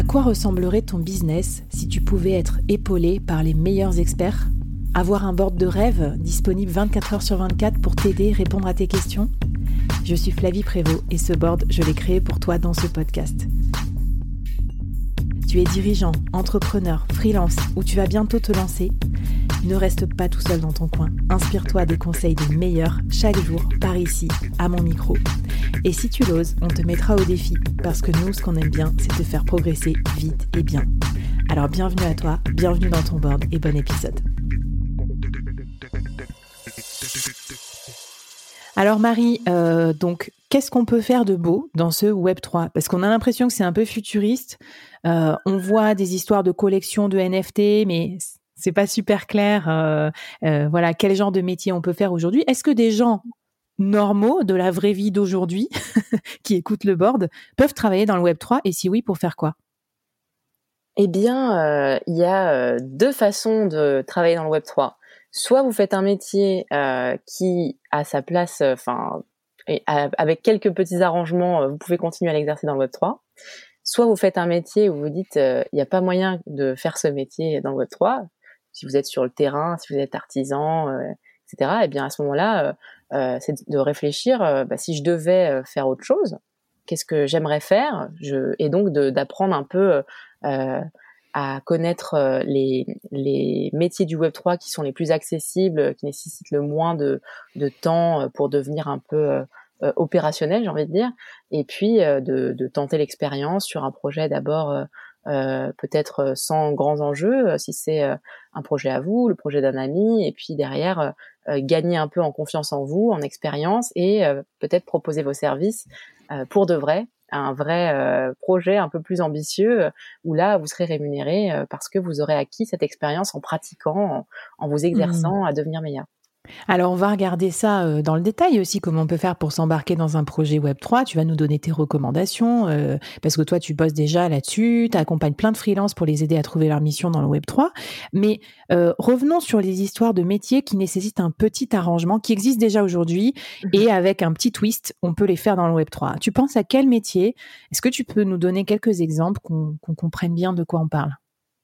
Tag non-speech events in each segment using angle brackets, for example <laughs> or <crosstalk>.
À quoi ressemblerait ton business si tu pouvais être épaulé par les meilleurs experts? Avoir un board de rêve disponible 24 heures sur 24 pour t'aider, répondre à tes questions? Je suis Flavie Prévost et ce board, je l'ai créé pour toi dans ce podcast. Tu es dirigeant, entrepreneur, freelance ou tu vas bientôt te lancer? Ne reste pas tout seul dans ton coin. Inspire-toi des conseils des meilleurs chaque jour par ici, à mon micro. Et si tu l'oses, on te mettra au défi parce que nous, ce qu'on aime bien, c'est te faire progresser vite et bien. Alors bienvenue à toi, bienvenue dans ton board et bon épisode. Alors Marie, euh, donc qu'est-ce qu'on peut faire de beau dans ce Web 3 Parce qu'on a l'impression que c'est un peu futuriste. Euh, on voit des histoires de collections de NFT, mais c'est pas super clair. Euh, voilà, quel genre de métier on peut faire aujourd'hui Est-ce que des gens normaux de la vraie vie d'aujourd'hui <laughs> qui écoutent le board peuvent travailler dans le Web 3 Et si oui, pour faire quoi? Eh bien, euh, il y a deux façons de travailler dans le Web 3. Soit vous faites un métier qui a sa place, enfin, avec quelques petits arrangements, vous pouvez continuer à l'exercer dans le Web 3 soit vous faites un métier où vous dites il n'y a pas moyen de faire ce métier dans le Web 3, si vous êtes sur le terrain, si vous êtes artisan, euh, etc. Et eh bien à ce moment-là, euh, euh, c'est de réfléchir. Bah, si je devais faire autre chose, qu'est-ce que j'aimerais faire? Et donc d'apprendre un peu à connaître les, les métiers du Web 3 qui sont les plus accessibles, qui nécessitent le moins de, de temps pour devenir un peu opérationnel, j'ai envie de dire, et puis de, de, tenter l'expérience sur un projet d'abord euh, peut-être euh, sans grands enjeux, euh, si c'est un projet à vous, le projet d'un ami, et puis derrière gagner un peu en confiance en vous, en expérience, et peut-être proposer vos services pour de vrai, un vrai projet un peu plus ambitieux, où là vous serez rémunéré parce que vous aurez acquis cette expérience en pratiquant, en, vous exerçant mmh. à devenir meilleur. Alors, on va regarder ça euh, dans le détail aussi, comment on peut faire pour s'embarquer dans un projet Web3. Tu vas nous donner tes recommandations, euh, parce que toi, tu bosses déjà là-dessus, tu accompagnes plein de freelances pour les aider à trouver leur mission dans le Web3. Mais euh, revenons sur les histoires de métiers qui nécessitent un petit arrangement, qui existent déjà aujourd'hui, mhm. et avec un petit twist, on peut les faire dans le Web3. Tu penses à quel métier? Est-ce que tu peux nous donner quelques exemples, qu'on comprenne bien de quoi on parle?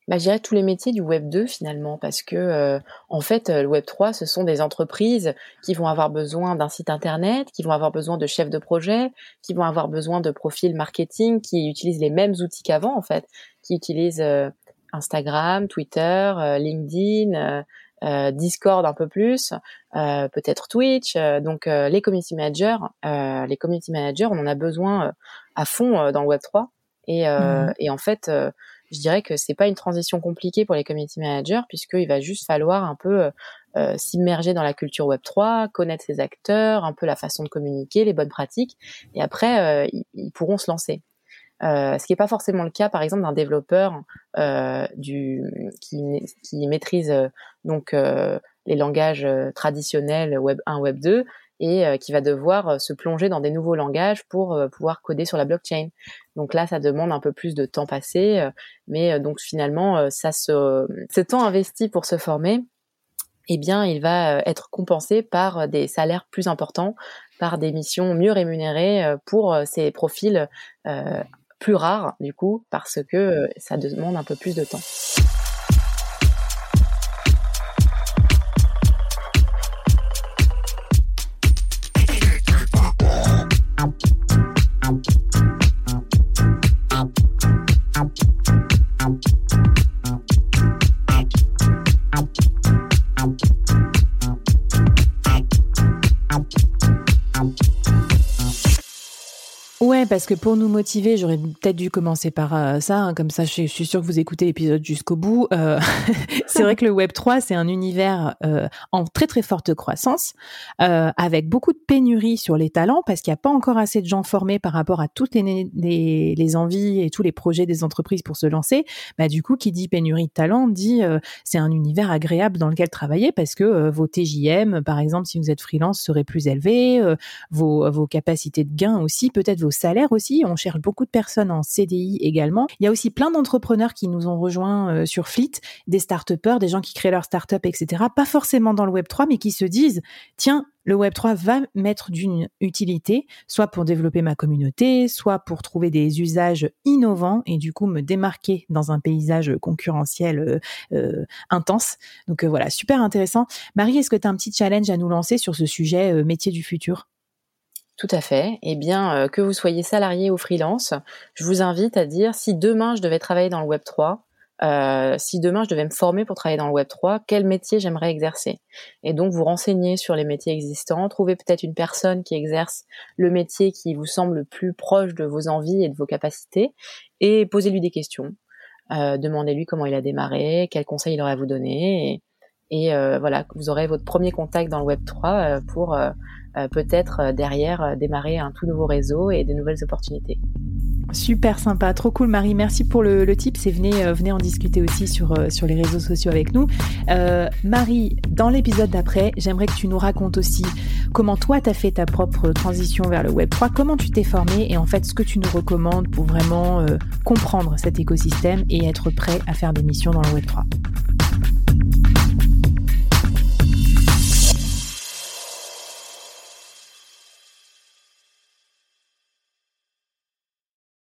Bah, je tous les métiers du Web 2 finalement, parce que euh, en fait, euh, le Web 3, ce sont des entreprises qui vont avoir besoin d'un site internet, qui vont avoir besoin de chefs de projet, qui vont avoir besoin de profils marketing qui utilisent les mêmes outils qu'avant en fait, qui utilisent euh, Instagram, Twitter, LinkedIn, Discord un peu plus, peut-être Twitch. donc les community managers, les community managers, on en a besoin à fond dans le Web 3. Et, mmh. et en fait, je dirais que c'est pas une transition compliquée pour les community managers puisqu'il va juste falloir un peu euh, euh, s'immerger dans la culture Web 3, connaître ses acteurs, un peu la façon de communiquer, les bonnes pratiques, et après euh, ils, pourront se lancer. ce qui n'est pas forcément le cas, par exemple, d'un développeur du qui, qui maîtrise donc les langages traditionnels Web 1, Web 2 et euh, qui va devoir euh, se plonger dans des nouveaux langages pour euh, pouvoir coder sur la blockchain. Donc là, ça demande un peu plus de temps passé, mais donc finalement, ça se, ce temps investi pour se former, eh bien, il va être compensé par des salaires plus importants, par des missions mieux rémunérées pour ces profils plus rares, du coup, parce que ça demande un peu plus de temps. Thank you. Ouais, parce que pour nous motiver, j'aurais peut-être dû commencer par euh, ça. Hein, comme ça, je, suis sûre que vous écoutez l'épisode jusqu'au bout. Euh, <laughs> c'est vrai que le Web 3, c'est un univers euh, en très très forte croissance, avec beaucoup de pénurie sur les talents, parce qu'il n'y a pas encore assez de gens formés par rapport à toutes les, envies et tous les projets des entreprises pour se lancer. Bah, du coup, qui dit pénurie de talents, dit c'est un univers agréable dans lequel travailler, parce que vos TJM, par exemple, si vous êtes freelance, seraient plus élevés, vos, vos capacités de gain aussi, peut-être vos salaires aussi. On cherche beaucoup de personnes en CDI également. Il y a aussi plein d'entrepreneurs qui nous ont rejoints euh, sur Fleet, des start des gens qui créent leur start-up, etc. Pas forcément dans le Web 3, mais qui se disent, tiens, le Web 3 va mettre d'une utilité, soit pour développer ma communauté, soit pour trouver des usages innovants et du coup me démarquer dans un paysage concurrentiel euh, euh, intense. Donc voilà, super intéressant. Marie, est-ce que tu as un petit challenge à nous lancer sur ce sujet métier du futur? Tout à fait. Eh bien, euh, que vous soyez salarié ou freelance, je vous invite à dire si demain je devais travailler dans le Web 3, euh, si demain je devais me former pour travailler dans le Web 3, quel métier j'aimerais exercer? Et donc vous renseignez sur les métiers existants, trouvez peut-être une personne qui exerce le métier qui vous semble le plus proche de vos envies et de vos capacités, et posez-lui des questions. Euh, demandez-lui comment il a démarré, quels conseils il aurait à vous donner, et, euh, voilà, vous aurez votre premier contact dans le Web 3 euh, pour euh, peut-être derrière démarrer un tout nouveau réseau et de nouvelles opportunités. Super sympa, trop cool Marie, merci pour le, le tip, c'est venez, venez en discuter aussi sur, sur les réseaux sociaux avec nous. Marie, dans l'épisode d'après, j'aimerais que tu nous racontes aussi comment toi tu as fait ta propre transition vers le Web 3, comment tu t'es formé et en fait ce que tu nous recommandes pour vraiment comprendre cet écosystème et être prêt à faire des missions dans le Web 3.